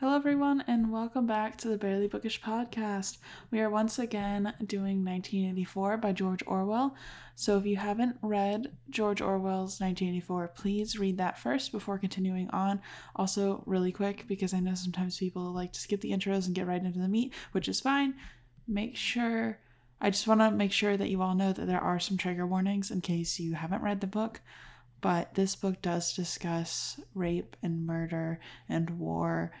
Hello, everyone, and welcome back to the Barely Bookish podcast. We are once again doing 1984 by George Orwell. So, if you haven't read George Orwell's 1984, please read that first before continuing on. Also, really quick, because I know sometimes people like to skip the intros and get right into the meat, which is fine. Make sure, I just want to make sure that you all know that there are some trigger warnings in case you haven't read the book. But this book does discuss rape and murder and war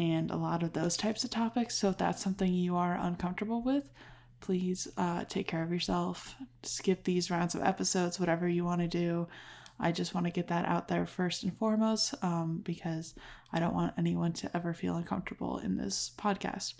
and a lot of those types of topics. So if that's something you are uncomfortable with, please uh, take care of yourself. Skip these rounds of episodes, whatever you want to do. I just want to get that out there first and foremost um, because I don't want anyone to ever feel uncomfortable in this podcast.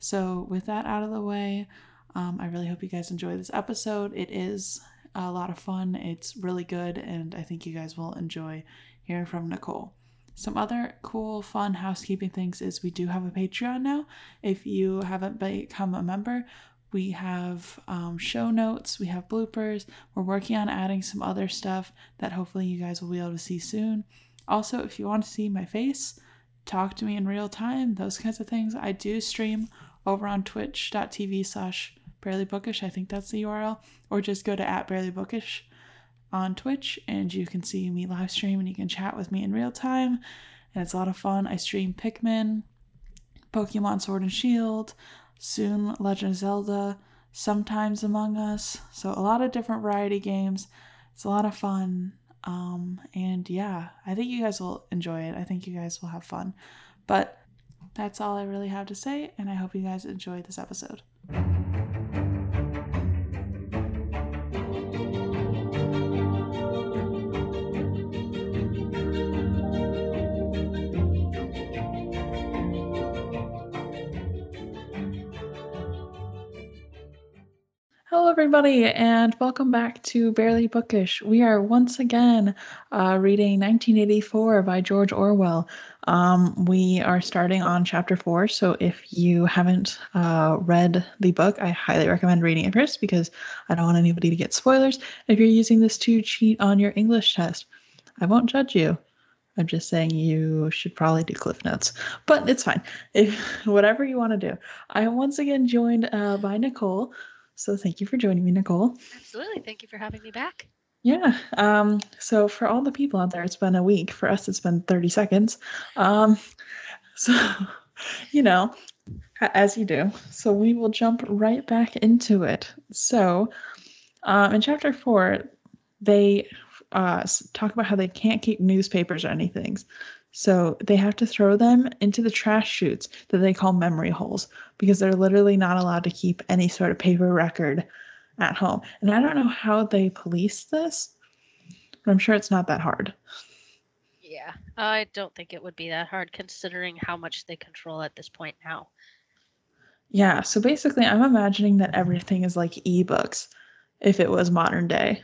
So, with that out of the way, um, I really hope you guys enjoy this episode. It is a lot of fun, it's really good, and I think you guys will enjoy hearing from Nicole. Some other cool, fun housekeeping things is we do have a Patreon now. If you haven't become a member, we have um, show notes, we have bloopers. We're working on adding some other stuff that hopefully you guys will be able to see soon. Also, if you want to see my face, talk to me in real time, those kinds of things, I do stream over on twitch.tv slash barelybookish. I think that's the URL. Or just go to at barelybookish on Twitch and you can see me live stream and you can chat with me in real time. And it's a lot of fun. I stream Pikmin, Pokemon Sword and Shield, soon Legend of Zelda, sometimes Among Us. So a lot of different variety games. It's a lot of fun. Um, and yeah, I think you guys will enjoy it. I think you guys will have fun. But that's all I really have to say, and I hope you guys enjoy this episode. Everybody, and welcome back to Barely Bookish. We are once again uh, reading 1984 by George Orwell. Um, we are starting on chapter four, so if you haven't uh, read the book, I highly recommend reading it first because I don't want anybody to get spoilers. If you're using this to cheat on your English test, I won't judge you. I'm just saying you should probably do cliff notes, but it's fine. If whatever you want to do. I am once again joined uh, by Nicole. So thank you for joining me, Nicole. Absolutely. Thank you for having me back. Yeah. Um, so for all the people out there, it's been a week. For us, it's been 30 seconds. Um, so, you know, as you do. So we will jump right back into it. So um, in chapter four, they uh, talk about how they can't keep newspapers or anything. So they have to throw them into the trash chutes that they call memory holes because they're literally not allowed to keep any sort of paper record at home. And I don't know how they police this, but I'm sure it's not that hard. Yeah, I don't think it would be that hard considering how much they control at this point now. Yeah, so basically, I'm imagining that everything is like ebooks if it was modern day.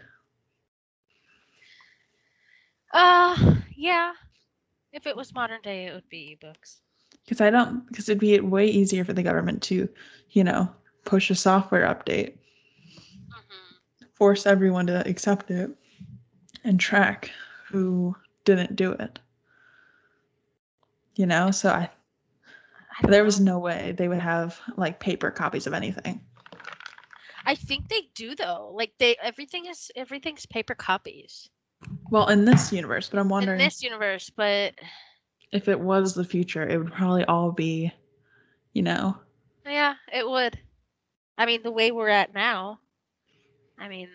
Uh, yeah, if it was modern day, it would be ebooks. Because I don't, because it'd be way easier for the government to, you know, push a software update, mm-hmm. force everyone to accept it, and track who didn't do it. You know, so I, I there was no way they would have like paper copies of anything. I think they do though. Like they everything is everything's paper copies. Well, in this universe, but I'm wondering in this universe, but if it was the future, it would probably all be, you know. Yeah, it would. I mean, the way we're at now. I mean,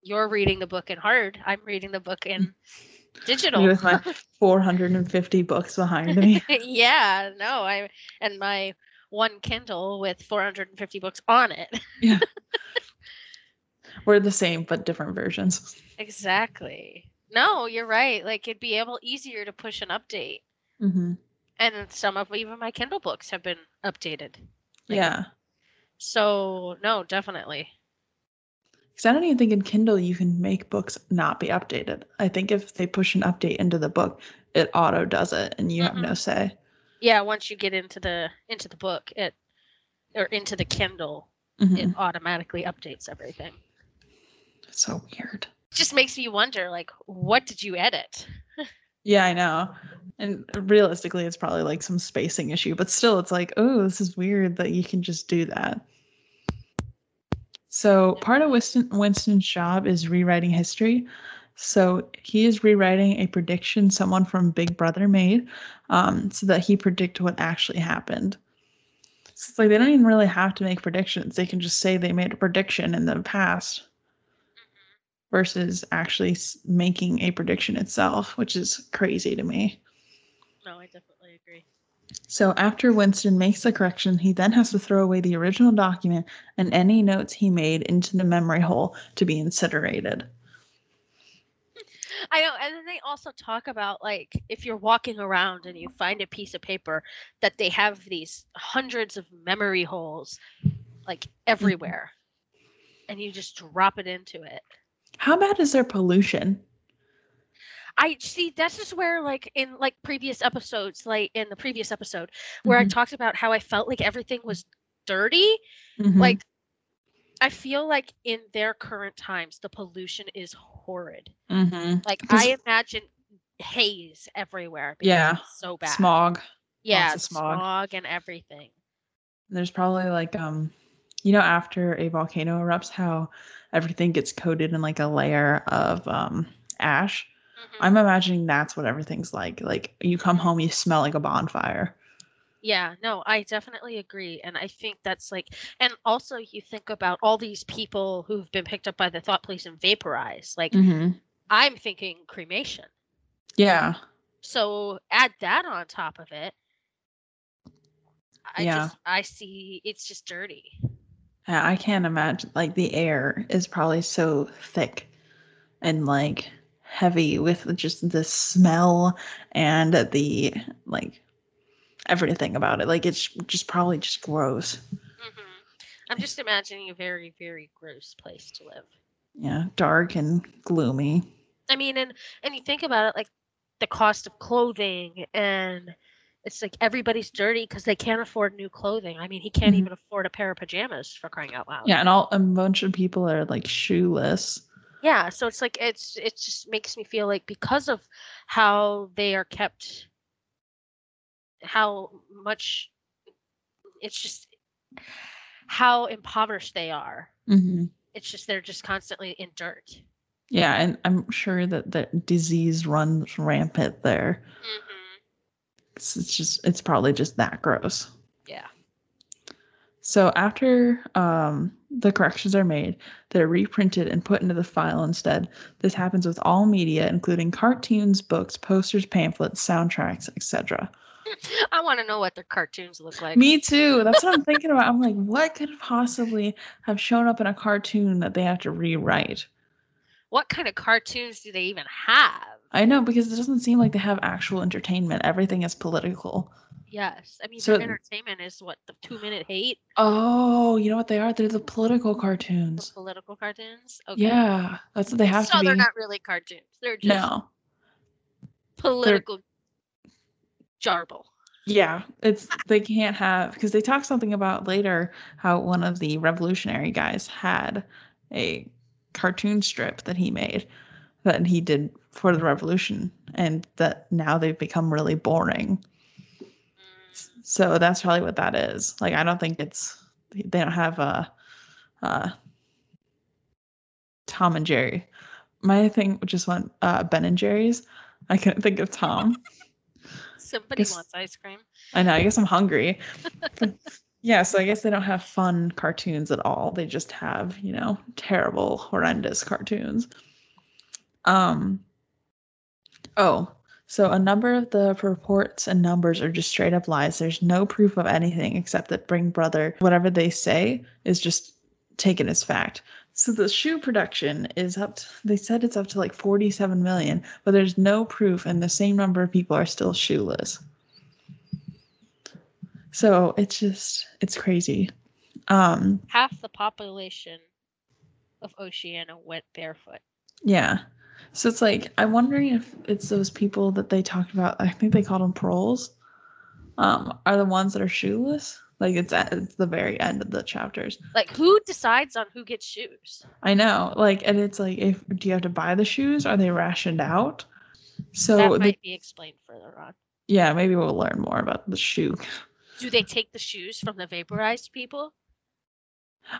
you're reading the book in hard. I'm reading the book in digital. With my 450 books behind me. yeah, no, I and my one Kindle with 450 books on it. yeah. We're the same but different versions. Exactly. No, you're right. Like it'd be able easier to push an update. Mm-hmm. And some of even my Kindle books have been updated. Like, yeah. So no, definitely. Because I don't even think in Kindle you can make books not be updated. I think if they push an update into the book, it auto does it, and you mm-hmm. have no say. Yeah, once you get into the into the book, it or into the Kindle, mm-hmm. it automatically updates everything. It's so weird. Just makes me wonder, like, what did you edit? yeah, I know. And realistically, it's probably like some spacing issue, but still, it's like, oh, this is weird that you can just do that. So part of Winston, Winston's job is rewriting history. So he is rewriting a prediction someone from Big Brother made, um, so that he predict what actually happened. So it's like they don't even really have to make predictions; they can just say they made a prediction in the past, versus actually making a prediction itself, which is crazy to me. No, I definitely agree. So after Winston makes the correction, he then has to throw away the original document and any notes he made into the memory hole to be incinerated. I know, and then they also talk about like if you're walking around and you find a piece of paper that they have these hundreds of memory holes like everywhere, and you just drop it into it. How bad is their pollution? I see that's just where like in like previous episodes, like in the previous episode where mm-hmm. I talked about how I felt like everything was dirty. Mm-hmm. Like I feel like in their current times the pollution is horrid. Mm-hmm. Like I imagine haze everywhere. Yeah, so bad. Smog. Yeah, smog. smog and everything. There's probably like um, you know, after a volcano erupts, how everything gets coated in like a layer of um ash Mm-hmm. I'm imagining that's what everything's like. Like you come home, you smell like a bonfire. Yeah, no, I definitely agree. And I think that's like, and also you think about all these people who've been picked up by the thought police and vaporized. Like, mm-hmm. I'm thinking cremation. Yeah. So add that on top of it. I yeah. just, I see it's just dirty. I can't imagine. Like, the air is probably so thick and like heavy with just the smell and the like everything about it. Like it's just probably just gross. Mm-hmm. I'm just imagining a very, very gross place to live. Yeah, dark and gloomy. I mean, and and you think about it, like the cost of clothing, and it's like everybody's dirty because they can't afford new clothing. I mean, he can't mm-hmm. even afford a pair of pajamas for crying out loud. Yeah, and all a bunch of people are like shoeless yeah so it's like it's it just makes me feel like because of how they are kept how much it's just how impoverished they are mm-hmm. it's just they're just constantly in dirt yeah and i'm sure that the disease runs rampant there mm-hmm. It's, it's just it's probably just that gross yeah so after um, the corrections are made, they're reprinted and put into the file instead. This happens with all media, including cartoons, books, posters, pamphlets, soundtracks, etc. I want to know what their cartoons look like. Me too. That's what I'm thinking about. I'm like, what could possibly have shown up in a cartoon that they have to rewrite? What kind of cartoons do they even have? I know because it doesn't seem like they have actual entertainment. Everything is political. Yes. I mean, so, their entertainment is what the two minute hate. Oh, you know what they are? They're the political cartoons. The political cartoons. Okay. Yeah, that's what they have so to be. So they're not really cartoons. They're just no political they're... jarble. Yeah, it's they can't have because they talk something about later how one of the revolutionary guys had a cartoon strip that he made that he did for the revolution and that now they've become really boring so that's probably what that is. Like I don't think it's they don't have a uh, Tom and Jerry. My thing just went uh, Ben and Jerry's. I couldn't think of Tom. Somebody guess, wants ice cream. I know. I guess I'm hungry. yeah, so I guess they don't have fun cartoons at all. They just have, you know, terrible, horrendous cartoons. Um. Oh, so a number of the reports and numbers are just straight up lies. There's no proof of anything except that Big Brother, whatever they say, is just taken as fact. So the shoe production is up to, they said it's up to like 47 million, but there's no proof and the same number of people are still shoeless. So it's just it's crazy. Um half the population of Oceania went barefoot. Yeah. So it's like I'm wondering if it's those people that they talked about. I think they called them proles. Um, are the ones that are shoeless? Like it's at it's the very end of the chapters. Like who decides on who gets shoes? I know. Like and it's like if do you have to buy the shoes? Are they rationed out? So that they- might be explained further on. yeah, maybe we'll learn more about the shoe. Do they take the shoes from the vaporized people?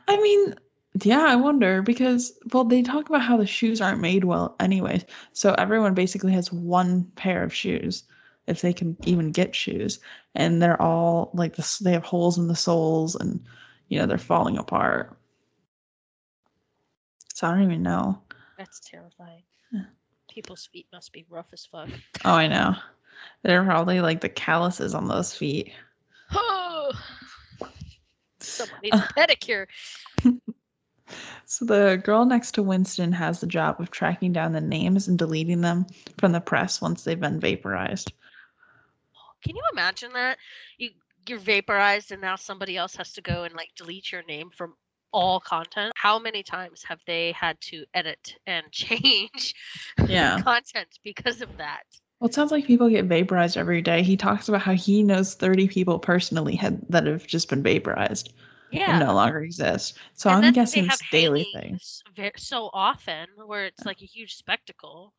I mean, yeah, I wonder because well, they talk about how the shoes aren't made well anyways. So everyone basically has one pair of shoes if they can even get shoes, and they're all like this. They have holes in the soles, and you know they're falling apart. So I don't even know. That's terrifying. Yeah. People's feet must be rough as fuck. Oh, I know. They're probably like the calluses on those feet. Oh, someone needs a uh. pedicure. So the girl next to Winston has the job of tracking down the names and deleting them from the press once they've been vaporized. Can you imagine that? You you're vaporized and now somebody else has to go and like delete your name from all content. How many times have they had to edit and change Yeah. content because of that? Well, it sounds like people get vaporized every day. He talks about how he knows 30 people personally had, that have just been vaporized Yeah. no longer exist. So And I'm guessing it's daily things. so often where it's like a huge spectacle.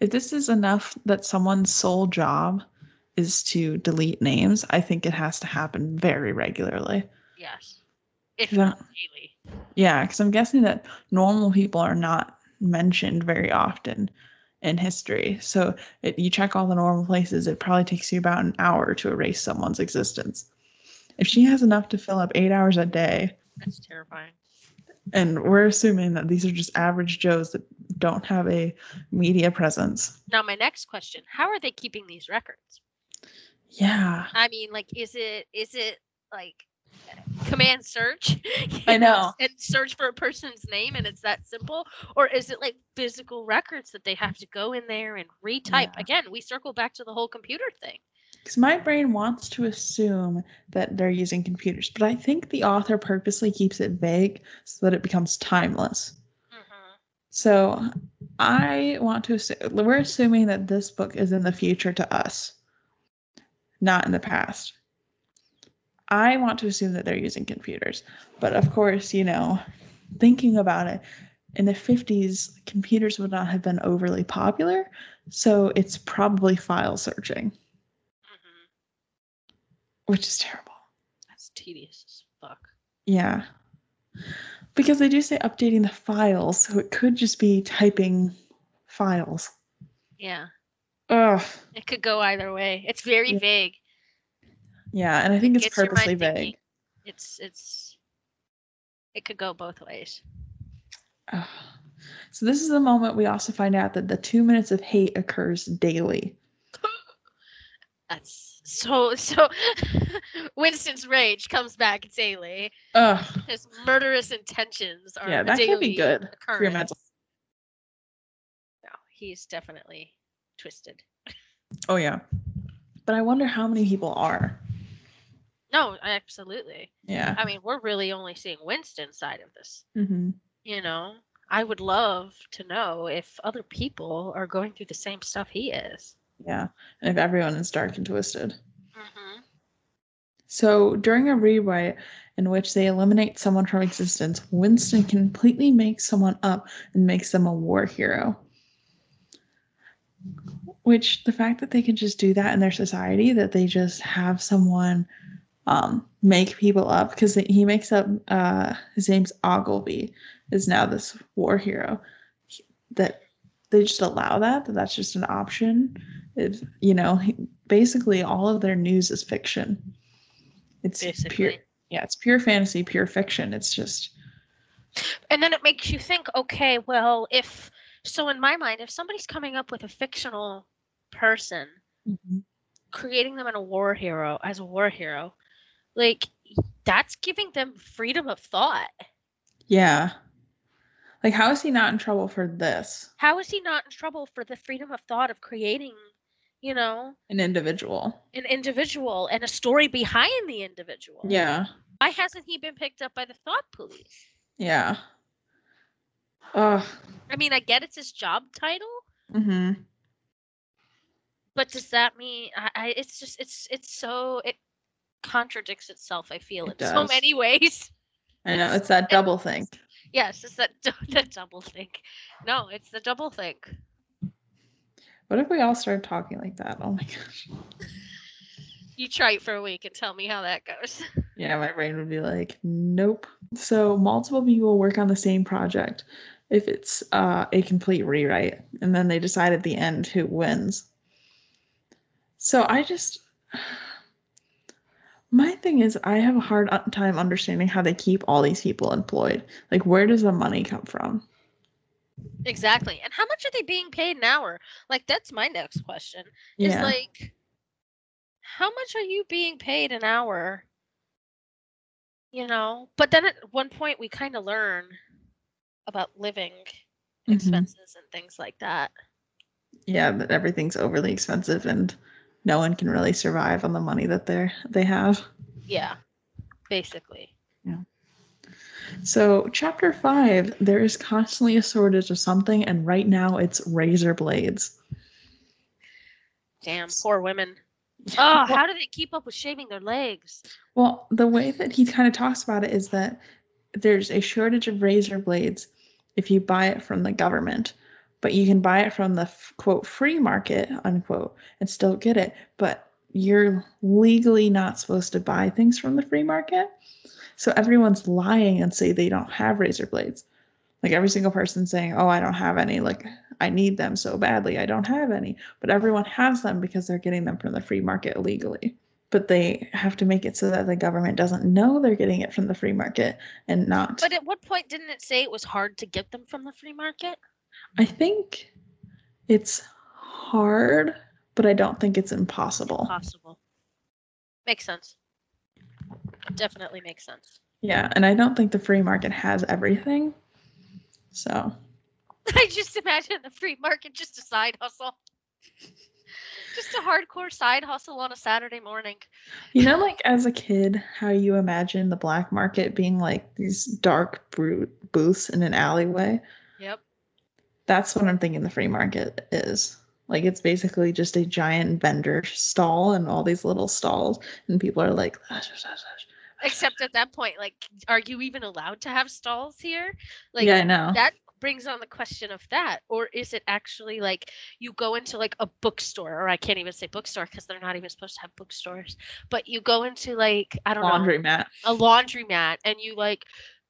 If this is enough that someone's sole job is to delete names, I think it has to happen very regularly. Yes. If Yeah. not daily. Yeah, because I'm guessing that normal people are not mentioned very often in history. So it, you check all the normal places, it probably takes you about an hour to erase someone's existence. If she has enough to fill up eight hours a day, That's terrifying. and we're assuming that these are just average Joes that don't have a media presence. Now my next question, how are they keeping these records? Yeah. I mean, like, is it is it like command search? I know. And search for a person's name, and it's that simple, or is it like physical records that they have to go in there and retype? Yeah. Again, we circle back to the whole computer thing. Because my brain wants to assume that they're using computers, but I think the author purposely keeps it vague so that it becomes timeless. Mm-hmm. So I want to assume we're assuming that this book is in the future to us, not in the past. I want to assume that they're using computers, but of course, you know, thinking about it, in the 50s, computers would not have been overly popular, so it's probably file searching. Which is terrible. That's tedious as fuck. Yeah. Because they do say updating the files, so it could just be typing files. Yeah, Ugh. it could go either way. It's very Yeah. vague. Yeah, and I think it's your mind purposely thinking. vague. It's it's it could go both ways. Ugh. So this is the moment we also find out that the two minutes of hate occurs daily. That's so so. Winston's rage comes back daily. Ugh. His murderous intentions are Yeah, that could be good for your mental. No, he's definitely twisted. Oh yeah. But I wonder how many people are. No, absolutely. Yeah. I mean, we're really only seeing Winston's side of this. hmm You know, I would love to know if other people are going through the same stuff he is. Yeah. And if everyone is dark and twisted. Mm-hmm. So during a rewrite in which they eliminate someone from existence, Winston completely makes someone up and makes them a war hero. Which the fact that they can just do that in their society, that they just have someone um, make people up, because he makes up uh, his name's Ogilvy, is now this war hero. That they just allow that, that that's just an option. If you know, basically all of their news is fiction. It's pure, yeah, it's pure fantasy, pure fiction. It's just And then it makes you think, okay, well, if so, in my mind, if somebody's coming up with a fictional person, mm-hmm. creating them in a war hero as a war hero, like that's giving them freedom of thought. yeah. Like, how is he not in trouble for this? How is he not in trouble for the freedom of thought of creating, you know, An individual. an individual and a story behind the individual? Yeah. Why hasn't he been picked up by the thought police? Yeah. Ugh. I mean, I get it's his job title, Mm-hmm. but does that mean I, I it's just it's it's so it contradicts itself i feel It in so many ways I know it's that double think. yes it's that the double think no it's the double think What if we all started talking like that? Oh my gosh. You try it for a week and tell me how that goes. Yeah, my brain would be like, nope. So multiple people work on the same project if it's uh, a complete rewrite, and then they decide at the end who wins. So I just my thing is I have a hard time understanding how they keep all these people employed. Like where does the money come from? Exactly. And how much are they being paid an hour? Like that's my next question. Is Yeah. like how much are you being paid an hour? You know? But then at one point we kind of learn about living Mhm. expenses and things like that. Yeah, that everything's overly expensive and no one can really survive on the money that they're they have. Yeah. Basically. So, chapter five, there is constantly a shortage of something, and right now it's razor blades. Damn, poor women. Oh, how do they keep up with shaving their legs? Well, the way that he kind of talks about it is that there's a shortage of razor blades if you buy it from the government, but you can buy it from the quote free market unquote and still get it, but you're legally not supposed to buy things from the free market. So everyone's lying and say they don't have razor blades. Like every single person saying, "Oh, I don't have any. Like I need them so badly. I don't have any." But everyone has them because they're getting them from the free market illegally but they have to make it so that the government doesn't know they're getting it from the free market and not. But at what point didn't it say it was hard to get them from the free market? I think it's hard, but I don't think it's impossible. Possible. Makes sense. Definitely makes sense. Yeah, and I don't think the free market has everything. So, I just imagine the free market just a side hustle. just a hardcore side hustle on a Saturday morning. you know, like as a kid, how you imagine the black market being like these dark brute booths in an alleyway? Yep. That's what I'm thinking the free market is. Like it's basically just a giant vendor stall and all these little stalls, and people are like, Except at that point, like, are you even allowed to have stalls here? Like, yeah, I know. that brings on the question of that. Or is it actually like you go into like a bookstore, or I can't even say bookstore because they're not even supposed to have bookstores, but you go into like, I don't know, Laundromat. a laundromat and you like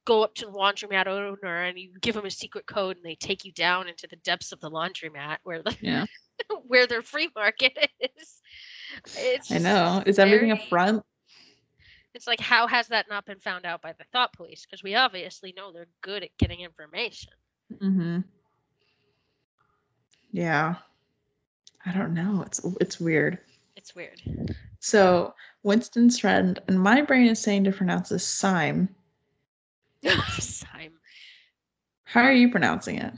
go up to the laundromat owner and you give them a secret code and they take you down into the depths of the laundromat where the Yeah, where their free market is. It's I know. Is everything a front? It's like how has that not been found out by the thought police? Because we obviously know they're good at getting information. Mm-hmm. Yeah. I don't know. It's it's weird. It's weird. So Winston's friend, and my brain is saying to pronounce this Syme. Sime. How are you pronouncing it?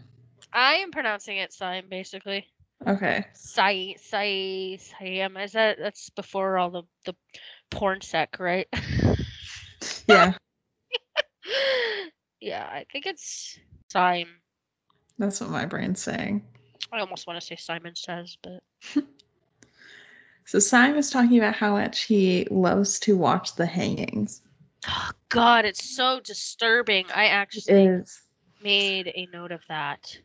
I am pronouncing it Sime basically. Okay. Sai Sai Siam. Is that that's before all the the porn sec, right? Yeah, yeah, I think it's Sime. that's what my brain's saying. I almost want to say Simon Says, but So Syme is talking about how much he loves to watch the hangings. oh God, it's so disturbing. I actually made a note of that,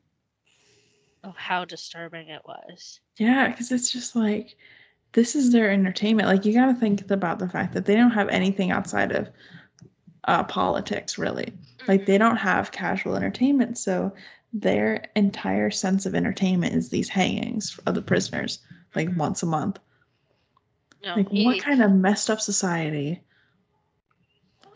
of how disturbing it was. yeah, because it's just like this is their entertainment. Like you got to think about the fact that they don't have anything outside of uh, politics, really. Like Mhm. they don't have casual entertainment, so their entire sense of entertainment is these hangings of the prisoners, like Mhm. once a month. no, Like he- what kind of messed up society?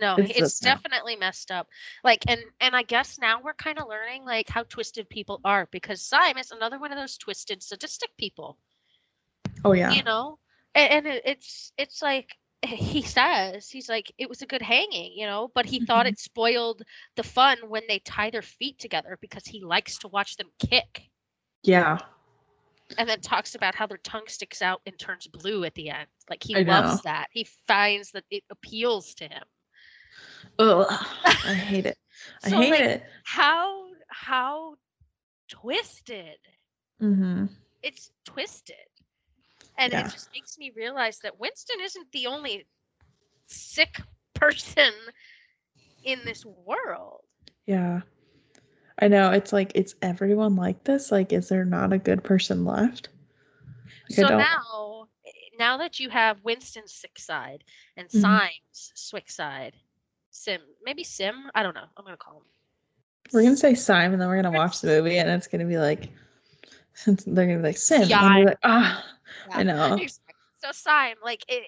No, it's now? definitely messed up. Like, and and I guess now we're kind of learning like how twisted people are because Simon is another one of those twisted, sadistic people. Oh yeah, you know and, and it, it's it's like he says he's like it was a good hanging you know but he thought Mhm. it spoiled the fun when they tie their feet together because he likes to watch them kick yeah, and then talks about how their tongue sticks out and turns blue at the end like he I loves know. that he finds that it appeals to him Ugh, I hate it. I So, hate like, it. how how twisted hmm it's twisted and Yeah. it just makes me realize that winston isn't the only sick person in this world Yeah, I know. It's like it's everyone like this. Like, is there not a good person left? so now, now that you have Winston's sick side and mm-hmm. Syme's sick side, Sim, maybe Sim, I don't know. I'm gonna call him. We're gonna say Sim, and then we're gonna watch the movie, and it's gonna be like, they're gonna be like Sim, yeah, and like, ah, yeah. I know. So Sim, like, it,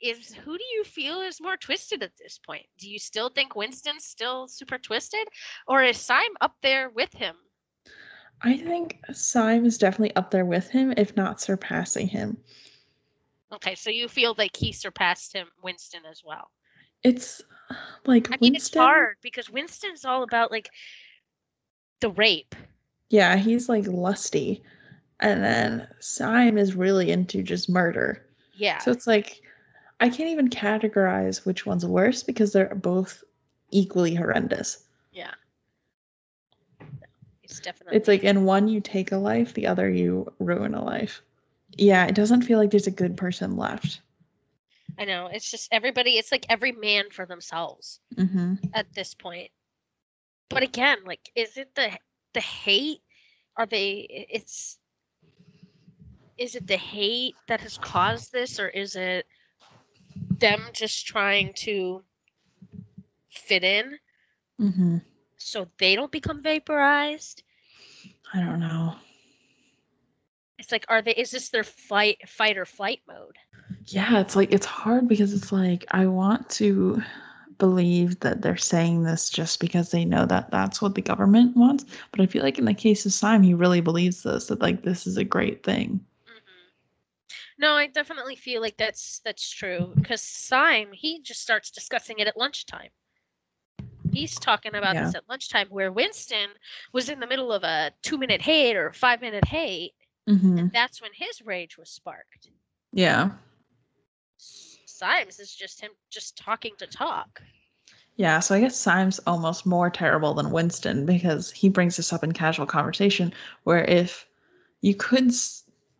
is who do you feel is more twisted at this point? Do you still think Winston's still super twisted, or is Sim up there with him? I think Sim is definitely up there with him, if not surpassing him. Okay, so you feel like he surpassed him, Winston, as well. It's like I mean, it's hard because Winston's all about like the rape. Yeah, he's like lusty, and then Syme is really into just murder. Yeah. So it's like I can't even categorize which one's worse because they're both equally horrendous. Yeah. It's definitely It's like in one you take a life, the other you ruin a life. Yeah, it doesn't feel like there's a good person left. I know. It's just everybody, it's like every man for themselves mm-hmm. at this point. But again, like, is it the the hate? Are they? It's is it the hate that has caused this, or is it them just trying to fit in mm-hmm. so they don't become vaporized? I don't know. It's like, are they? Is this their fight, fight or flight mode? Yeah, it's like it's hard because it's like I want to believe that they're saying this just because they know that that's what the government wants, but I feel like in the case of Syme, he really believes this that like this is a great thing. Mm-hmm. No, I definitely feel like that's that's true because Syme he just starts discussing it at lunchtime. He's talking about yeah. this at lunchtime, where Winston was in the middle of a two minute hate or five minute hate, mm-hmm. and that's when his rage was sparked. Yeah. Symes is just him just talking to talk. Yeah, so I guess Syme's almost more terrible than Winston because he brings this up in casual conversation where if you could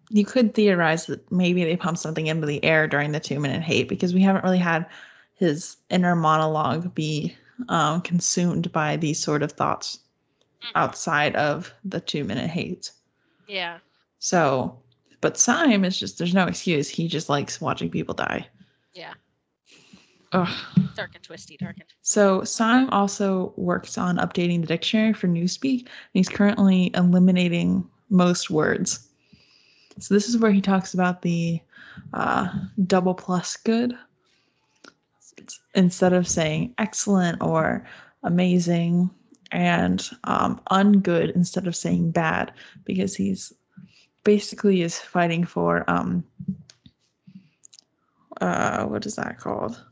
you could theorize that maybe they pumped something into the air during the 2 minute hate because we haven't really had his inner monologue be um, consumed by these sort of thoughts mm-hmm. outside of the 2 minute hate. Yeah. So, but Syme is just there's no excuse. He just likes watching people die. Yeah. Ugh. Dark and twisty, dark and So Syme also works on updating the dictionary for Newspeak, and he's currently eliminating most words. So this is where he talks about the uh, double plus good. Instead of saying excellent or amazing and um, ungood instead of saying bad, because he's basically is fighting for um, uh what is that called?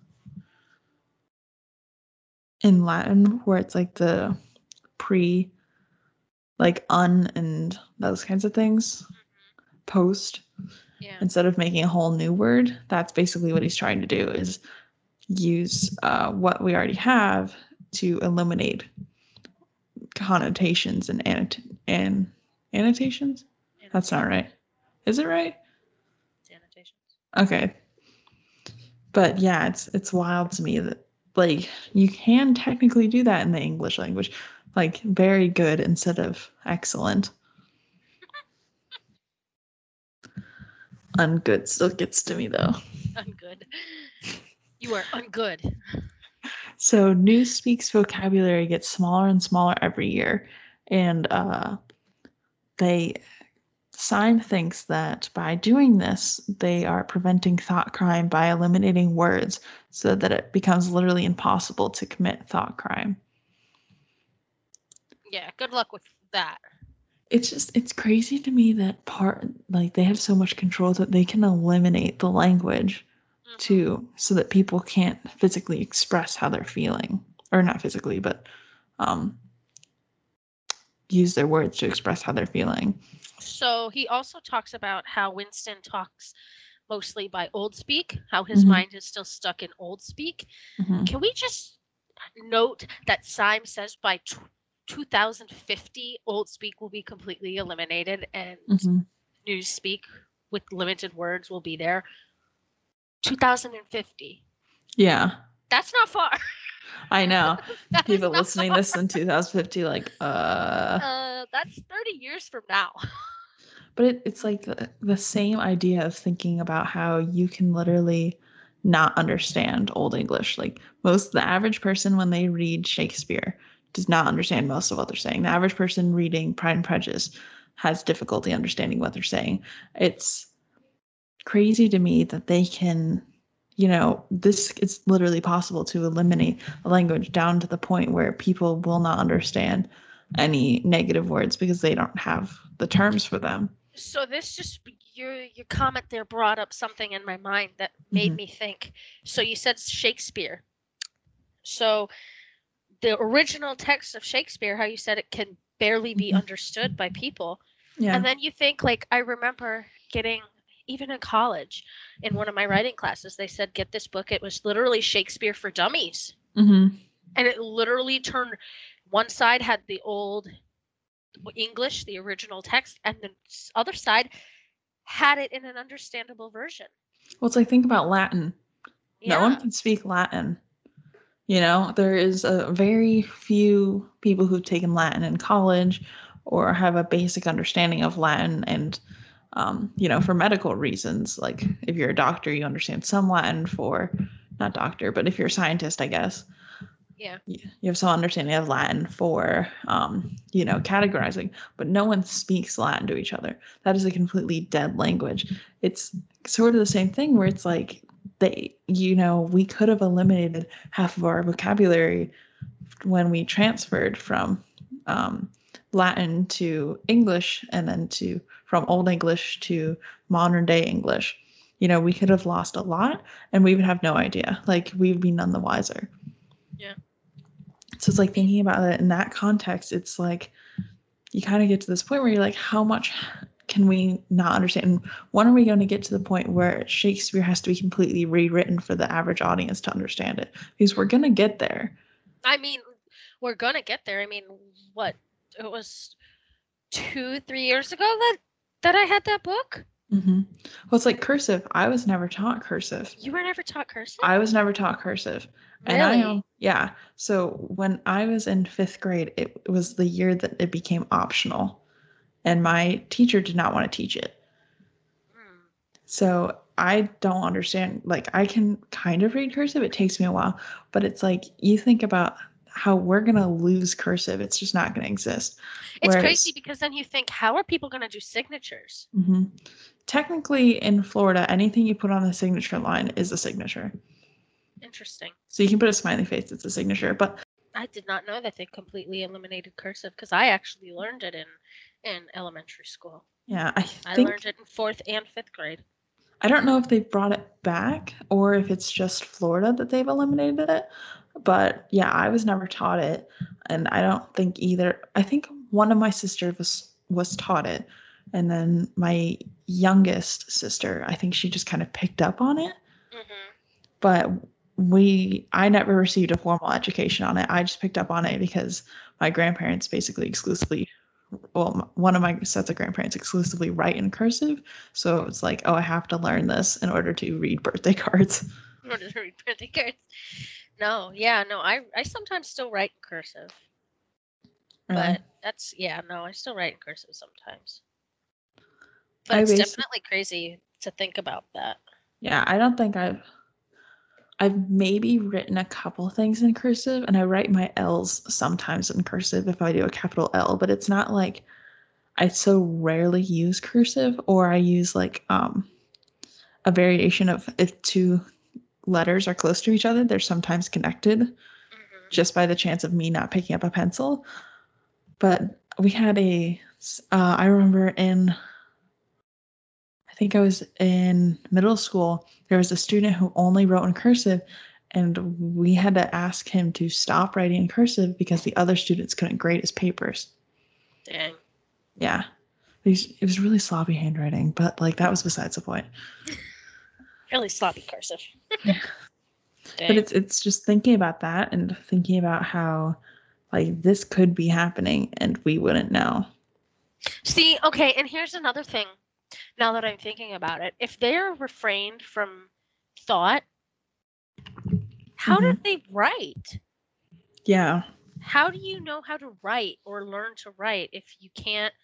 In latin where it's like the pre like un and those kinds of things mm-hmm. post yeah. instead of making a whole new word that's basically what he's trying to do is use uh, what we already have to eliminate connotations and annot- and annotations? That's not right. Is it right? Annotations. Okay but yeah, it's it's wild to me that like you can technically do that in the English language, like very good instead of excellent. ungood still gets to me though. Ungood. You are ungood. So Newspeak's vocabulary gets smaller and smaller every year, and uh, they Syme thinks that by doing this, they are preventing thought crime by eliminating words so that it becomes literally impossible to commit thought crime. Yeah, good luck with that. It's just, it's crazy to me that part, like, they have so much control that they can eliminate the language mm-hmm. too, so that people can't physically express how they're feeling. Or not physically, but um, use their words to express how they're feeling. So he also talks about how Winston talks mostly by old speak, how his mm-hmm. mind is still stuck in old speak. Mm-hmm. Can we just note that Syme says by t- 2050 old speak will be completely eliminated and mm-hmm. new speak with limited words will be there? 2050. Yeah. That's not far. I know. People listening this in 2050 like uh uh that's 30 years from now. But it, it's like the, the same idea of thinking about how you can literally not understand Old English. Like most, the average person, when they read Shakespeare, does not understand most of what they're saying. The average person reading Pride and Prejudice has difficulty understanding what they're saying. It's crazy to me that they can, you know, this it's literally possible to eliminate a language down to the point where people will not understand any negative words because they don't have the terms for them. So this just your your comment there brought up something in my mind that made mm-hmm. me think. So you said Shakespeare. So the original text of Shakespeare, how you said it can barely be mm-hmm. understood by people. Yeah. And then you think like I remember getting even in college in one of my writing classes they said get this book it was literally Shakespeare for dummies. Mm-hmm. And it literally turned one side had the old English, the original text, and the other side had it in an understandable version. Well, it's like think about Latin. Yeah. No one can speak Latin. You know, there is a very few people who've taken Latin in college or have a basic understanding of Latin and um, you know, for medical reasons. Like if you're a doctor, you understand some Latin for not doctor, but if you're a scientist, I guess. Yeah. You have some understanding of Latin for um, you know, categorizing, but no one speaks Latin to each other. That is a completely dead language. It's sort of the same thing where it's like they you know, we could have eliminated half of our vocabulary when we transferred from um, Latin to English and then to from Old English to modern day English. You know, we could have lost a lot and we would have no idea. Like we would be none the wiser. Yeah. So it's like thinking about it in that context, it's like you kind of get to this point where you're like, how much can we not understand? when are we going to get to the point where Shakespeare has to be completely rewritten for the average audience to understand it? Because we're going to get there. I mean, we're going to get there. I mean, what? It was two, three years ago that that I had that book. Mm-hmm. Well, it's like cursive. I was never taught cursive. You were never taught cursive. I was never taught cursive. Really? And I yeah. So when I was in fifth grade, it was the year that it became optional, and my teacher did not want to teach it. Hmm. So I don't understand. Like I can kind of read cursive. It takes me a while, but it's like you think about how we're gonna lose cursive. It's just not gonna exist. It's Whereas, crazy because then you think, how are people gonna do signatures? Mm-hmm. Technically, in Florida, anything you put on the signature line is a signature. Interesting. So you can put a smiley face; it's a signature. But I did not know that they completely eliminated cursive because I actually learned it in in elementary school. Yeah, I I learned it in fourth and fifth grade. I don't know if they brought it back or if it's just Florida that they've eliminated it. But yeah, I was never taught it, and I don't think either. I think one of my sisters was was taught it, and then my youngest sister, I think she just kind of picked up on it. Mm-hmm. But we, I never received a formal education on it. I just picked up on it because my grandparents basically exclusively well, one of my sets of grandparents exclusively write in cursive. So it's like, oh, I have to learn this in order to read birthday cards. In order to read birthday cards. No, yeah, no, I I sometimes still write in cursive. Uh-huh. But that's yeah, no, I still write in cursive sometimes. But I it's definitely crazy to think about that. Yeah, I don't think I've I've maybe written a couple things in cursive and I write my L's sometimes in cursive if I do a capital L, but it's not like I so rarely use cursive or I use like um a variation of if two letters are close to each other, they're sometimes connected mm-hmm. just by the chance of me not picking up a pencil. But we had a, uh, I remember in, I think I was in middle school, there was a student who only wrote in cursive, and we had to ask him to stop writing in cursive because the other students couldn't grade his papers. Dang. Yeah. It was really sloppy handwriting, but like that was besides the point. really sloppy cursive. Yeah. but it's it's just thinking about that and thinking about how like this could be happening and we wouldn't know. See, okay, and here's another thing. Now that I'm thinking about it, if they're refrained from thought, how mm-hmm. did they write? Yeah. How do you know how to write or learn to write if you can't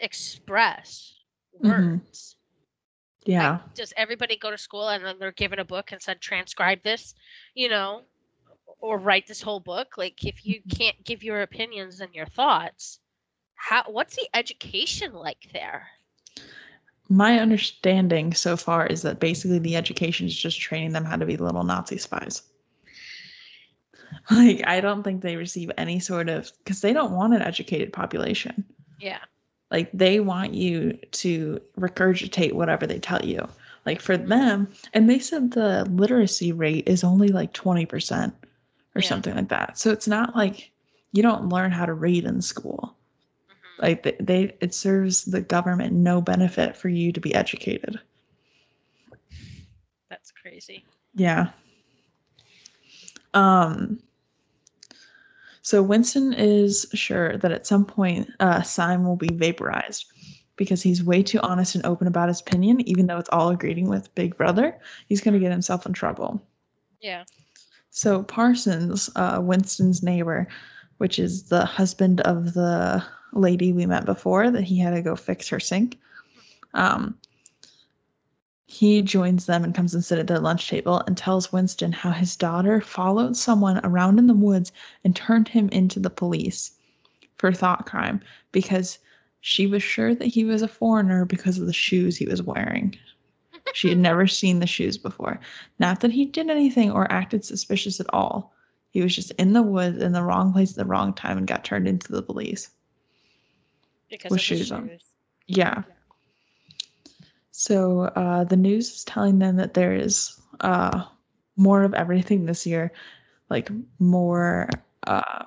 express Mhm. words. Yeah. Like, does everybody go to school and then they're given a book and said transcribe this, you know, or write this whole book? Like if you Mhm. can't give your opinions and your thoughts, how what's the education like there? My understanding so far is that basically the education is just training them how to be little Nazi spies. Like, I don't think they receive any sort of, because they don't want an educated population. Yeah. Like, they want you to regurgitate whatever they tell you. Like, for them, and they said the literacy rate is only like 20% or Yeah. something like that. So it's not like you don't learn how to read in school. Like, they, they it serves the government no benefit for you to be educated. That's crazy. Yeah. Um so Winston is sure that at some point uh Syme will be vaporized because he's way too honest and open about his opinion, even though it's all agreeing with Big Brother. He's gonna get himself in trouble. Yeah. So Parsons, uh, Winston's neighbor, which is the husband of the lady we met before that he had to go fix her sink, um, he joins them and comes and sits at their lunch table and tells Winston how his daughter followed someone around in the woods and turned him into the police for thought crime because she was sure that he was a foreigner because of the shoes he was wearing. She had never seen the shoes before. Not that he did anything or acted suspicious at all. He was just in the woods in the wrong place at the wrong time and got turned into the police. Because With the shoes on. shoes. Yeah. So uh, the news is telling them that there is uh, more of everything this year, like more uh,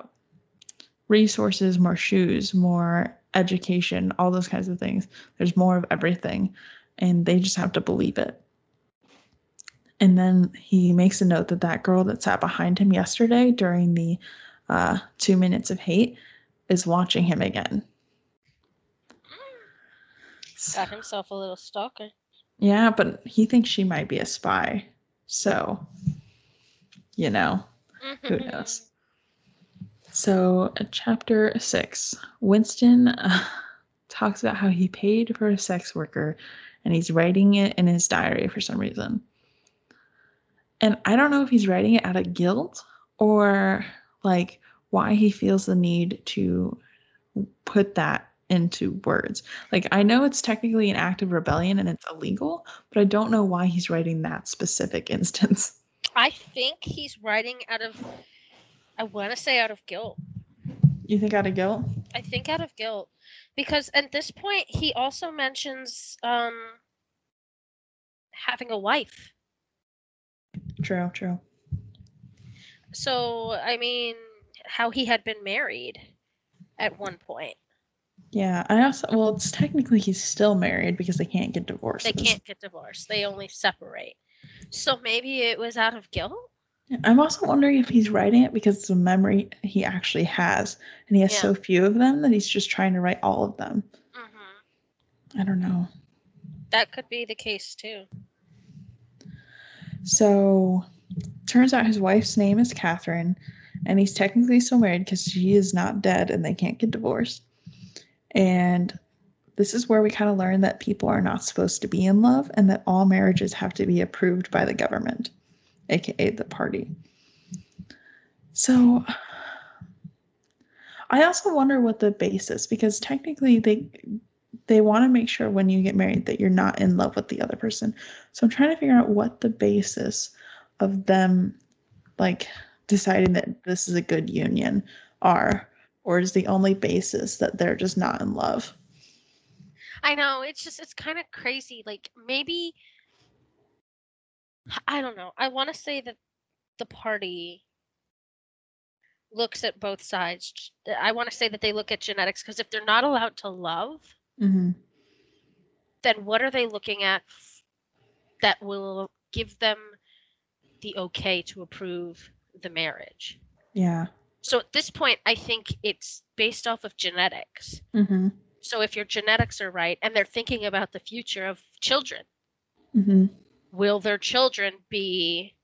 resources, more shoes, more education, all those kinds of things. There's more of everything, and they just have to believe it. And then he makes a note that that girl that sat behind him yesterday during the uh, two minutes of hate is watching him again. Got himself a little stalker. Yeah, but he thinks she might be a spy. So, you know, who knows? So, chapter six Winston uh, talks about how he paid for a sex worker and he's writing it in his diary for some reason. And I don't know if he's writing it out of guilt or like why he feels the need to put that into words. Like, I know it's technically an act of rebellion and it's illegal, but I don't know why he's writing that specific instance. I think he's writing out of I want to say out of guilt. You think out of guilt? I think out of guilt because at this point he also mentions um having a wife. True, true. So, I mean, how he had been married at one point. Yeah, I also well, it's technically he's still married because they can't get divorced. They can't get divorced. They only separate. So maybe it was out of guilt? I'm also wondering if he's writing it because it's a memory he actually has, and he has Yeah. so few of them that he's just trying to write all of them. Mhm. I don't know. That could be the case too. So, turns out his wife's name is Catherine, and he's technically still married because she is not dead and they can't get divorced. And this is where we kind of learn that people are not supposed to be in love and that all marriages have to be approved by the government, aka the party. So, I also wonder what the basis because technically they they want to make sure when you get married that you're not in love with the other person. So I'm trying to figure out what the basis of them like deciding that this is a good union are or is the only basis that they're just not in love. I know, it's just it's kind of crazy. Like maybe I don't know. I want to say that the party looks at both sides. I want to say that they look at genetics because if they're not allowed to love, Mm-hmm. then what are they looking at that will give them the okay to approve the marriage? Yeah. So at this point, I think it's based off of genetics. Mm-hmm. So if your genetics are right and they're thinking about the future of children, Mm-hmm. will their children be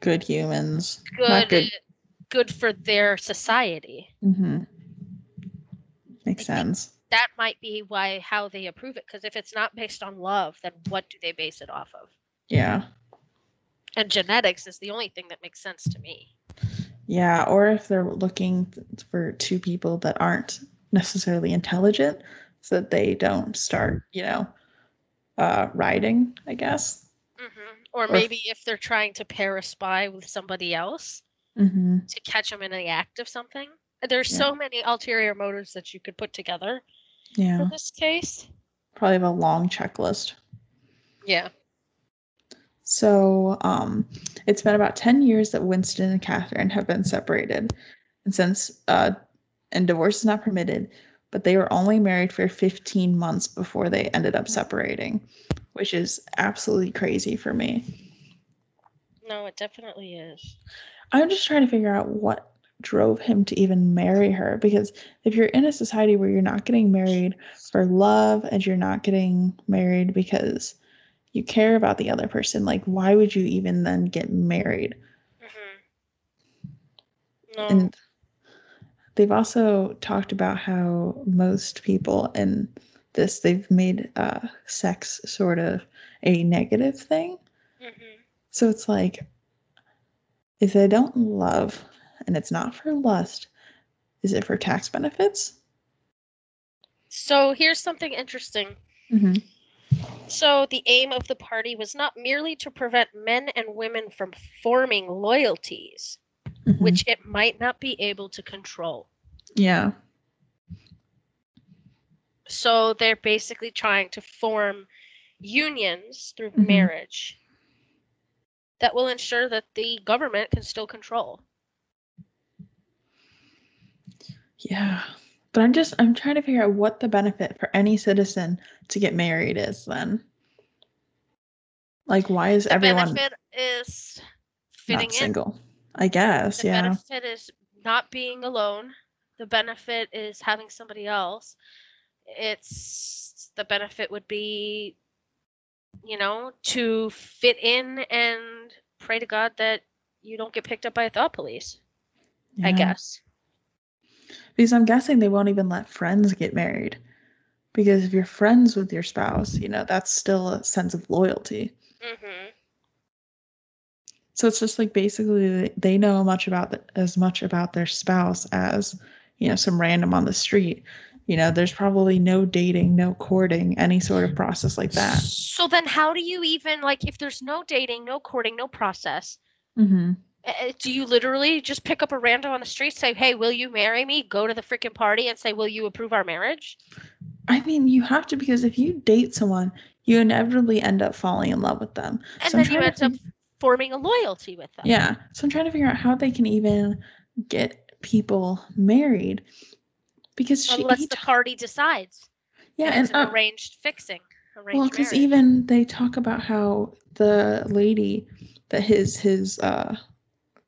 Good humans. good good. good for their society? Mm-hmm. Makes sense. That might be why how they approve it. Because if it's not based on love, then what do they base it off of? Yeah. And genetics is the only thing that makes sense to me. Yeah, or if they're looking for two people that aren't necessarily intelligent, so that they don't start, you know, uh, riding. I guess. hmm Or maybe if they're trying to pair a spy with somebody else Mm-hmm. to catch them in the act of something. There's Yeah. so many ulterior motives that you could put together Yeah, for this case. probably have a long checklist. Yeah. So, um, it's been about 10 years that Winston and Catherine have been separated. And since, uh, and divorce is not permitted, but they were only married for 15 months before they ended up separating, which is absolutely crazy for me. No, it definitely is. I'm just trying to figure out what drove him to even marry her because if you're in a society where you're not getting married for love and you're not getting married because you care about the other person, like why would you even then get married? hmm No. And they've also talked about how most people in this they've made uh sex sort of a negative thing. hmm So it's like if they don't love and it's not for lust, is it for tax benefits? So here's something interesting. Mm-hmm. So the aim of the party was not merely to prevent men and women from forming loyalties, Mm-hmm. which it might not be able to control. yeah, So they're basically trying to form unions through Mhm. marriage that will ensure that the government can still control. yeah. But I'm just I'm trying to figure out what the benefit for any citizen to get married is then. Like why is The everyone benefit is fitting not in. single? I guess, Yeah. The yeah. benefit is not being alone. The benefit is having somebody else. It's the benefit would be, you know, to fit in and pray to God that you don't get picked up by a thought police. I guess. Because I'm guessing they won't even let friends get married. Because if you're friends with your spouse, you know, that's still a sense of loyalty. hmm So it's just like basically they- they know much about the, as much about their spouse as, you know, some random on the street. You know, there's probably no dating, no courting, any sort of process like that. So then, how do you even like if there's no dating, no courting, no process? Mm-hmm. Uh, Do you literally just pick up a random on the street, say, "Hey, will you marry me?" Go to the freaking party and say, "Will you approve our marriage?" I mean, you have to because if you date someone, you inevitably end up falling in love with them. And So then you end up forming a loyalty with them. Yeah. So I'm trying to figure out how they can even get people married because she Unless he the party decides. yeah and an uh, arranged fixing. Arranged well because even they talk about how the lady that his his uh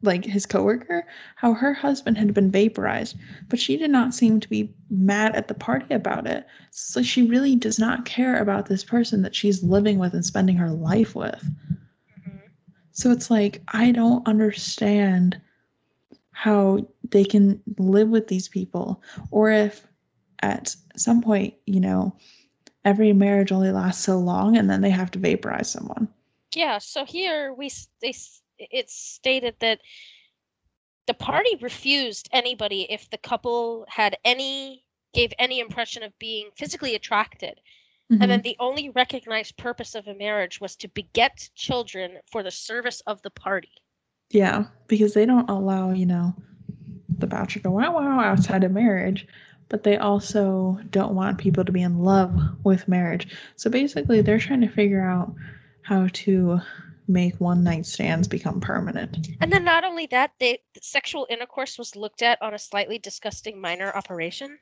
like his coworker how her husband had been vaporized but she did not seem to be mad at the party about it so she really does not care about this person that she's living with and spending her life with Mhm. So it's like I don't understand how they can live with these people or if at some point, you know, every marriage only lasts so long and then they have to vaporize someone. Yeah. So here we they it's stated that the party refused anybody if the couple had any gave any impression of being physically attracted. And then mm-hmm. the only recognized purpose of a marriage was to beget children for the service of the party. Yeah, because they don't allow, you know, the bachelor to go wow wow outside of marriage, but they also don't want people to be in love with marriage. So basically they're trying to figure out how to make one night stands become permanent. and then not only that they sexual intercourse was looked at on a slightly disgusting minor operation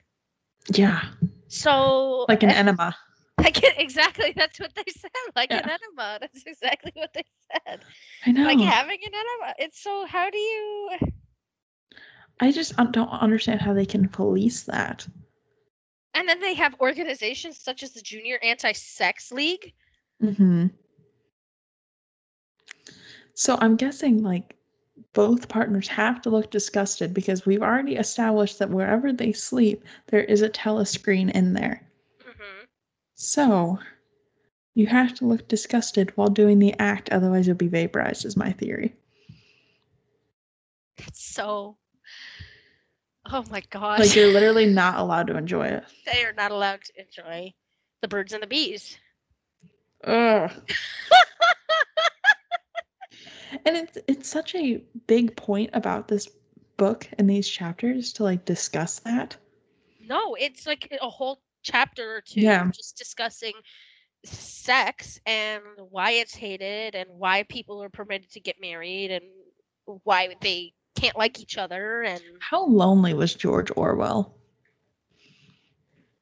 Yeah, so like an enema. like it, exactly that's what they said like an enema that's exactly what they said I know. like having an enema it's so how do you I just don't understand how they can police that. and then they have organizations such as the junior anti-sex league Mm-hmm. So I'm guessing like both partners have to look disgusted because we've already established that wherever they sleep, there is a telescreen in there. Mm-hmm. So you have to look disgusted while doing the act, otherwise, you'll be vaporized, is my theory. That's so, oh my gosh. Like, you're literally not allowed to enjoy it. They are not allowed to enjoy the birds and the bees. Ugh. and it's it's such a big point about this book and these chapters to like discuss that. No, it's like a whole chapter or two yeah. just discussing sex and why it's hated and why people are permitted to get married and why they can't like each other and how lonely was George Orwell?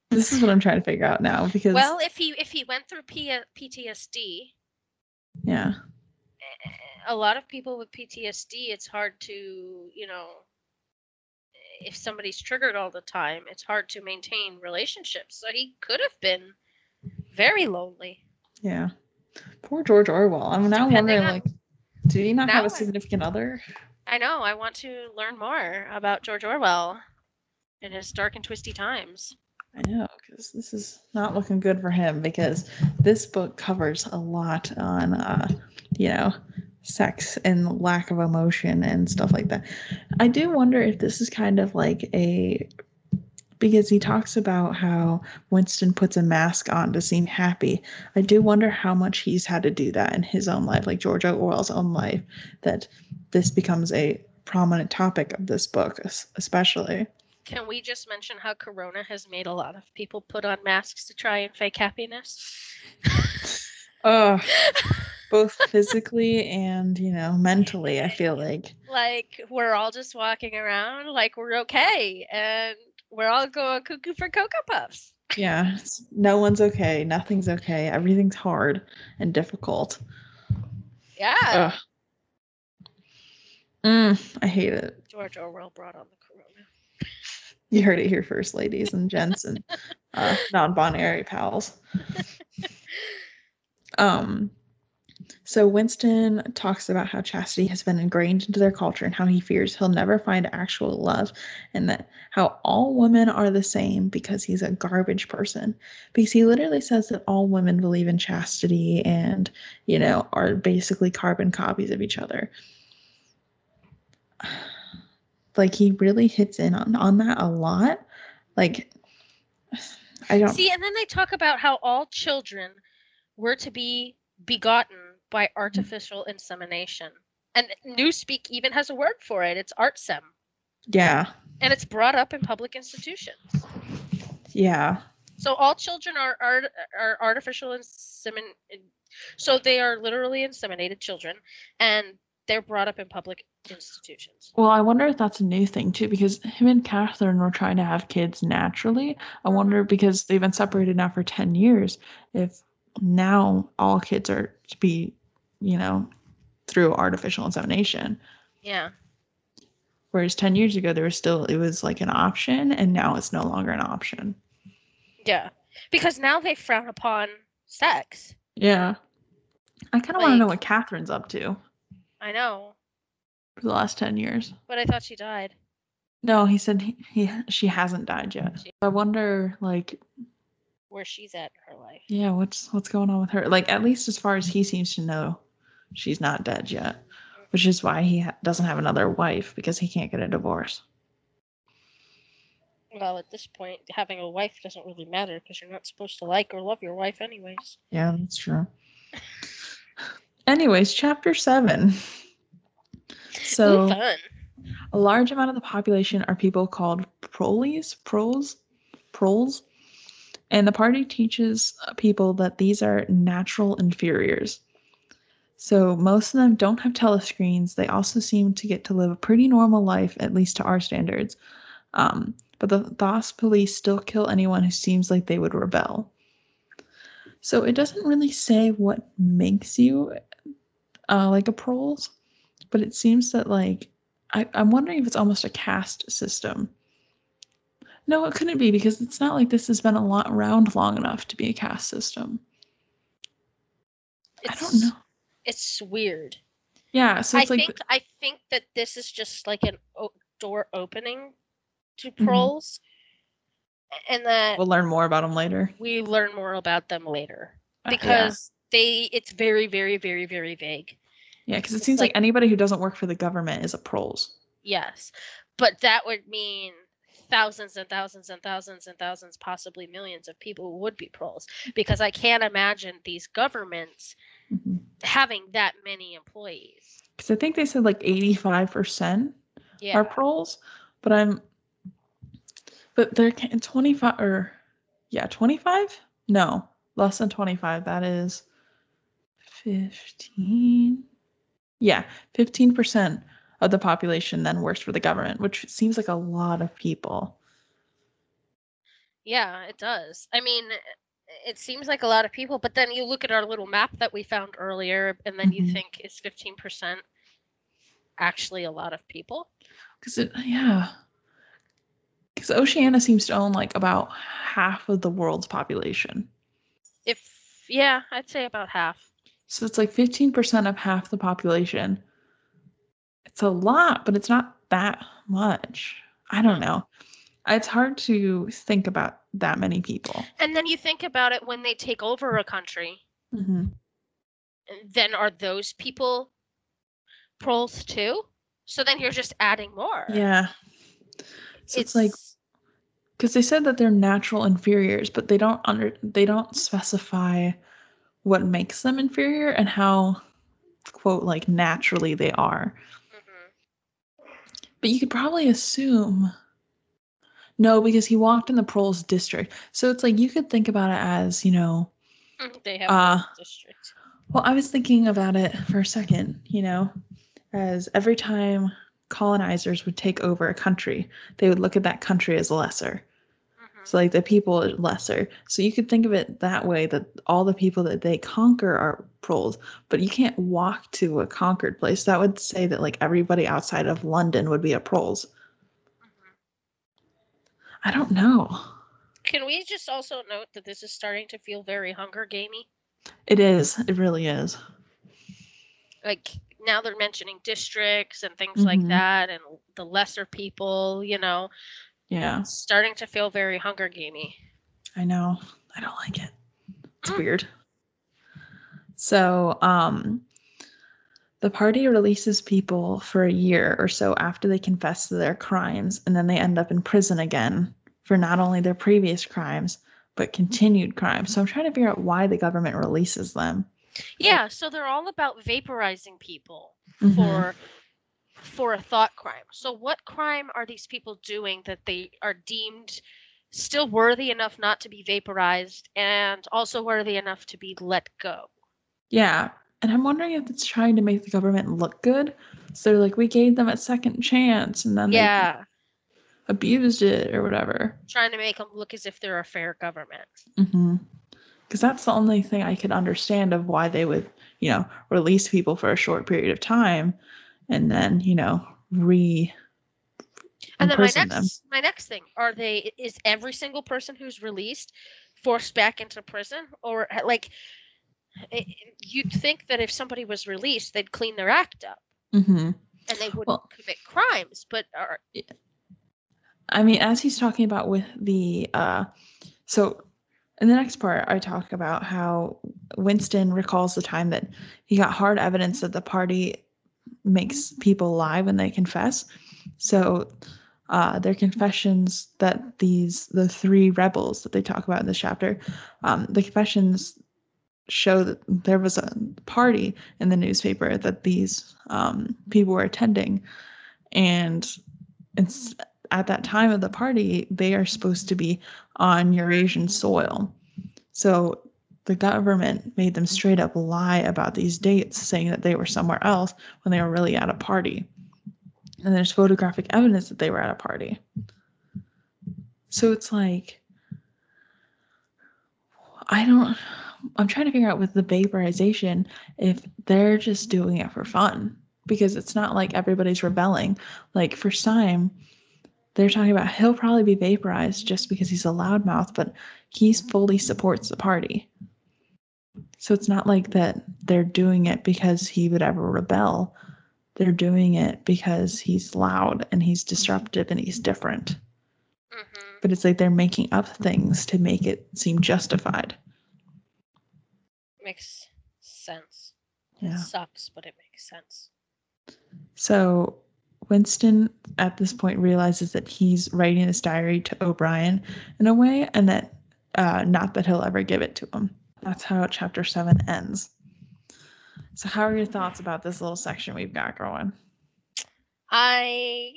This is what I'm trying to figure out now because well, if he if he went through P- uh, PTSD, yeah, a lot of people with PTSD, it's hard to you know if somebody's triggered all the time, it's hard to maintain relationships. So he could have been very lonely. Yeah, poor George Orwell. I'm now Depending wondering, on, like, did he not have a significant I, other? I know. I want to learn more about George Orwell in his dark and twisty times. I know, because this is not looking good for him because this book covers a lot on, uh, you know, sex and lack of emotion and stuff like that. I do wonder if this is kind of like a because he talks about how Winston puts a mask on to seem happy. I do wonder how much he's had to do that in his own life, like George Orwell's own life, that this becomes a prominent topic of this book, especially. Can we just mention how Corona has made a lot of people put on masks to try and fake happiness? oh, both physically and, you know, mentally, I feel like. Like, we're all just walking around like we're okay. And we're all going cuckoo for Cocoa Puffs. Yeah, no one's okay. Nothing's okay. Everything's hard and difficult. Yeah. Ugh. Mm, I hate it. George Orwell brought on the. You heard it here first, ladies and gents and uh, non-binary pals. um, so Winston talks about how chastity has been ingrained into their culture and how he fears he'll never find actual love and that how all women are the same because he's a garbage person. Because he literally says that all women believe in chastity and, you know, are basically carbon copies of each other. Like he really hits in on, on that a lot. Like I don't see, and then they talk about how all children were to be begotten by mm. artificial insemination. And Newspeak even has a word for it. It's artsem. Yeah. And it's brought up in public institutions. Yeah. So all children are are, are artificial insemin so they are literally inseminated children and they're brought up in public institutions. Well, I wonder if that's a new thing too, because him and Catherine were trying to have kids naturally. I wonder mm-hmm. because they've been separated now for 10 years, if now all kids are to be you know, through artificial insemination. Yeah. Whereas 10 years ago, there was still, it was like an option, and now it's no longer an option. Yeah. Because now they frown upon sex. Yeah. I kind of like, want to know what Catherine's up to. I know. For the last 10 years. But I thought she died. No, he said he, he she hasn't died yet. She, I wonder, like, where she's at in her life. Yeah, what's what's going on with her? Like, at least as far as he seems to know, she's not dead yet, which is why he ha- doesn't have another wife because he can't get a divorce. Well, at this point, having a wife doesn't really matter because you're not supposed to like or love your wife, anyways. Yeah, that's true. anyways, chapter seven. So, Ooh, a large amount of the population are people called proles, proles, proles, and the party teaches people that these are natural inferiors. So most of them don't have telescreens. They also seem to get to live a pretty normal life, at least to our standards. Um, but the Thought police still kill anyone who seems like they would rebel. So it doesn't really say what makes you uh, like a proles, but it seems that like I, I'm wondering if it's almost a caste system. No, it couldn't be because it's not like this has been a lot around long enough to be a caste system. It's, I don't know it's weird. Yeah, so I it's like think I think that this is just like an o- door opening to Mhm. and that we'll learn more about them later. we learn more about them later Uh, yeah. because they it's very very very very vague. Yeah, because it seems like, like- anybody who doesn't work for the government is a proles. Yes, but that would mean thousands and thousands and thousands and thousands, possibly millions of people who would be proles because I can't imagine these governments mm-hmm. having that many employees. Because I think they said like eighty-five percent Yeah. are proles, but I'm, but they're twenty-five or yeah, twenty-five. No, less than twenty-five. That is fifteen. Yeah, fifteen percent of the population then works for the government, which seems like a lot of people. Yeah, it does. I mean, it seems like a lot of people, but then you look at our little map that we found earlier, and then you Mhm. think is 15% actually a lot of people? Because it, yeah. Because Oceania seems to own like about half of the world's population. If, yeah, I'd say about half. So it's like 15% of half the population. It's a lot, but it's not that much. I don't know. It's hard to think about that many people. And then you think about it when they take over a country, Mm-hmm. then are those people proles too? So then you're just adding more. Yeah. So it's, like because they said that they're natural inferiors, but they don't under they don't specify what makes them inferior and how quote like naturally they are. Mhm. But you could probably assume no, because he walked in the Proles district. So it's like you could think about it as, you know, they have Uh, district. well, I was thinking about it for a second, you know, as every time colonizers would take over a country, they would look at that country as lesser. So like the people are lesser. So you could think of it that way that all the people that they conquer are proles, but you can't walk to a conquered place. That would say that like everybody outside of London would be a proles. Mhm. I don't know. Can we just also note that this is starting to feel very Hunger Gamey? It is. It really is. Like now they're mentioning districts and things like Mhm. that, and the lesser people. You know, Yeah, it's starting to feel very Hunger Gamey. I know. I don't like it. It's weird. So, um the party releases people for a year or so after they confess to their crimes and then they end up in prison again for not only their previous crimes but continued crimes. So I'm trying to figure out why the government releases them. Yeah, so they're all about vaporizing people Mhm. for for a thought crime. So what crime are these people doing that they are deemed still worthy enough not to be vaporized and also worthy enough to be let go? Yeah. And I'm wondering if it's trying to make the government look good. So they're like, we gave them a second chance and then Yeah, they abused it or whatever. trying to make them look as if they're a fair government. Mm-hmm. Because that's the only thing I could understand of why they would, you know, release people for a short period of time and then, you know, re And then my next them. my next thing, are they is every single person who's released forced back into prison or uh, like i- i- you'd think that if somebody was released they'd clean their act up Mm-hmm. and they wouldn't Well- commit crimes, but are I mean, as he's talking about with the, uh, so in the next part, I talk about how Winston recalls the time that he got hard evidence that the party makes people lie when they confess. So uh, their confessions that these the three rebels that they talk about in this chapter, um, the confessions show that there was a party in the newspaper that these um, people were attending, and it's at that time of the party they are supposed to be on Eurasian soil. So the government made them straight up lie about these dates, saying that they were somewhere else when they were really at a party. And there's photographic evidence that they were at a party. So it's like, I don't, I'm trying to figure out with the vaporization if they're just doing it for fun because it's not like everybody's rebelling. Like for Syme, they're talking about he'll probably be vaporized just because he's a loudmouth, but he fully supports the party. So it's not like that they're doing it because he would ever rebel. They're doing it because he's loud and he's disruptive and he's different. Mm-hmm. But it's like they're making up things to make it seem justified. Makes sense. Yeah. It sucks, but it makes sense. So Winston at this point realizes that he's writing this diary to O'Brien in a way, and that uh, not that he'll ever give it to him. That's how chapter seven ends. So, how are your thoughts about this little section we've got going? I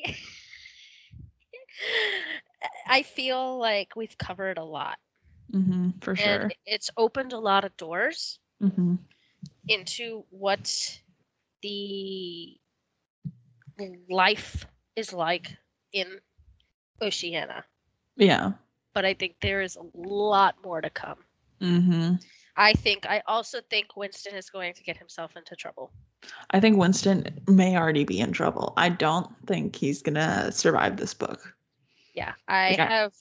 I feel like we've covered a lot. Mm-hmm, for sure. And it's opened a lot of doors mm-hmm. into what the life is like in Oceania. Yeah. But I think there is a lot more to come. Mm-hmm. I think I also think Winston is going to get himself into trouble. I think Winston may already be in trouble. I don't think he's gonna survive this book. Yeah, I have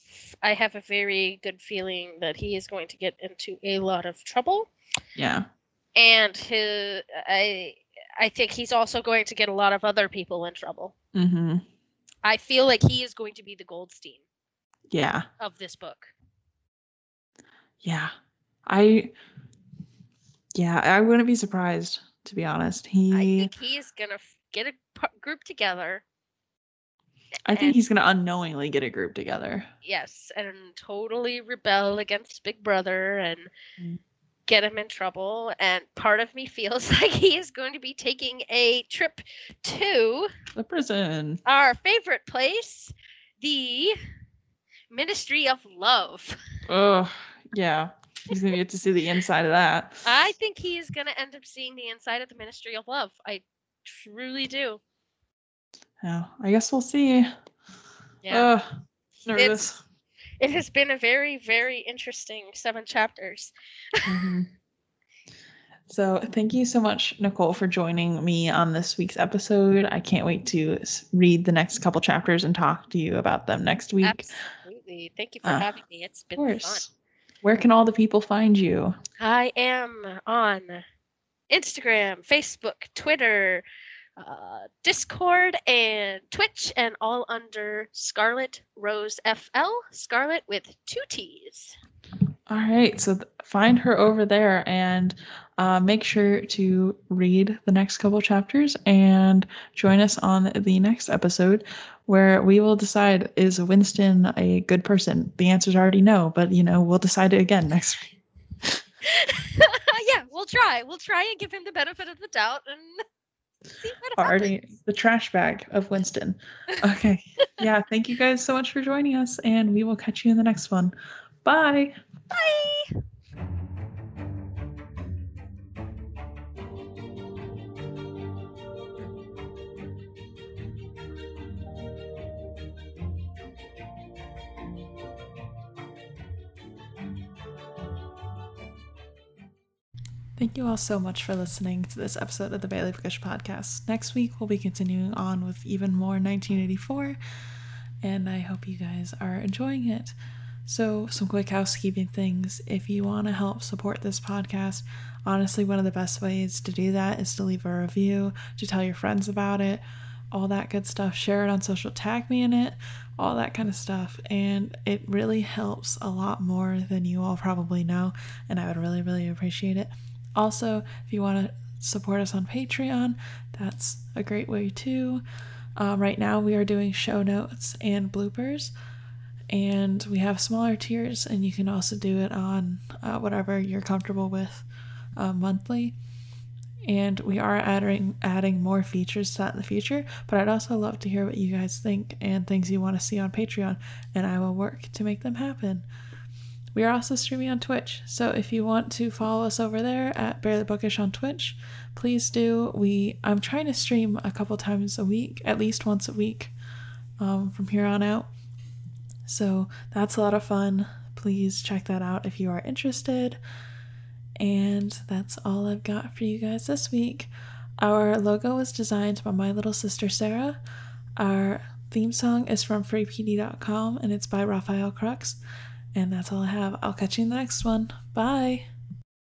I have a very good feeling that he is going to get into a lot of trouble. Yeah. And his I I think he's also going to get a lot of other people in trouble. Mm-hmm. I feel like he is going to be the Goldstein. Yeah. Of this book. Yeah. I yeah, I wouldn't be surprised to be honest. He I think he's going to get a p- group together. I think and, he's going to unknowingly get a group together. Yes, and totally rebel against Big Brother and mm get him in trouble. And part of me feels like he is going to be taking a trip to the prison, our favorite place, the Ministry of Love. Oh, yeah. He's to get to see the inside of that. I think he is going to end up seeing the inside of the Ministry of Love. I truly do. Yeah, I guess we'll see. Yeah. Uh, nervous. It's, it has been a very, very interesting seven chapters. mm-hmm. So, thank you so much, Nicole, for joining me on this week's episode. I can't wait to read the next couple chapters and talk to you about them next week. Absolutely. Thank you for uh, having me. It's been fun. Where can all the people find you? I am on Instagram, Facebook, Twitter, uh, Discord and Twitch, and all under Scarlett Rose FL. Scarlett with two T's. All right, so th- find her over there and uh, make sure to read the next couple chapters and join us on the next episode where we will decide is Winston a good person? The answer's already no, but you know, we'll decide it again next week. yeah, we'll try. We'll try and give him the benefit of the doubt and see what already the trash bag of Winston. Okay. yeah. Thank you guys so much for joining us, and we will catch you in the next one. Bye. Bye. Thank you all so much for listening to this episode of the Barely Bookish podcast. Next week, we'll be continuing on with even more 1984, and I hope you guys are enjoying it. So, some quick housekeeping things. If you want to help support this podcast, honestly, one of the best ways to do that is to leave a review, to tell your friends about it, all that good stuff. Share it on social, tag me in it, all that kind of stuff. And it really helps a lot more than you all probably know, and I would really, really appreciate it. Also, if you want to support us on Patreon, that's a great way too. Um, right now, we are doing show notes and bloopers, and we have smaller tiers, and you can also do it on uh, whatever you're comfortable with uh, monthly. And we are adding adding more features to that in the future, but I'd also love to hear what you guys think and things you want to see on Patreon, and I will work to make them happen. We are also streaming on Twitch, so if you want to follow us over there at Barely Bookish on Twitch, please do. We I'm trying to stream a couple times a week, at least once a week, um, from here on out. So that's a lot of fun. Please check that out if you are interested. And that's all I've got for you guys this week. Our logo was designed by my little sister Sarah. Our theme song is from freepd.com and it's by Rafael Krux. And that's all I have. I'll catch you in the next one. Bye.